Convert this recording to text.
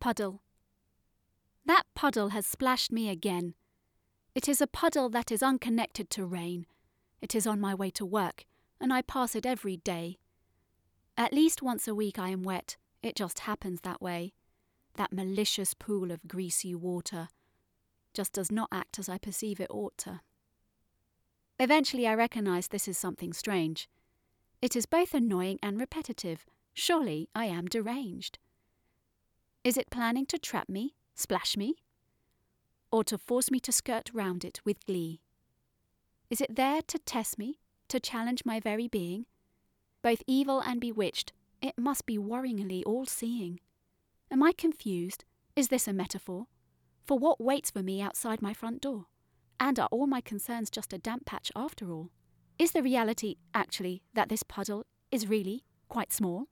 Puddle. That puddle has splashed me again. It is a puddle that is unconnected to rain. It is on my way to work, and I pass it every day. At least once a week I am wet, it just happens that way. That malicious pool of greasy water just does not act as I perceive it ought to. Eventually I recognise this is something strange. It is both annoying and repetitive. Surely I am deranged. Is it planning to trap me, splash me? Or to force me to skirt round it with glee? Is it there to test me, to challenge my very being? Both evil and bewitched, it must be worryingly all seeing. Am I confused? Is this a metaphor? For what waits for me outside my front door? And are all my concerns just a damp patch after all? Is the reality, actually, that this puddle is really quite small?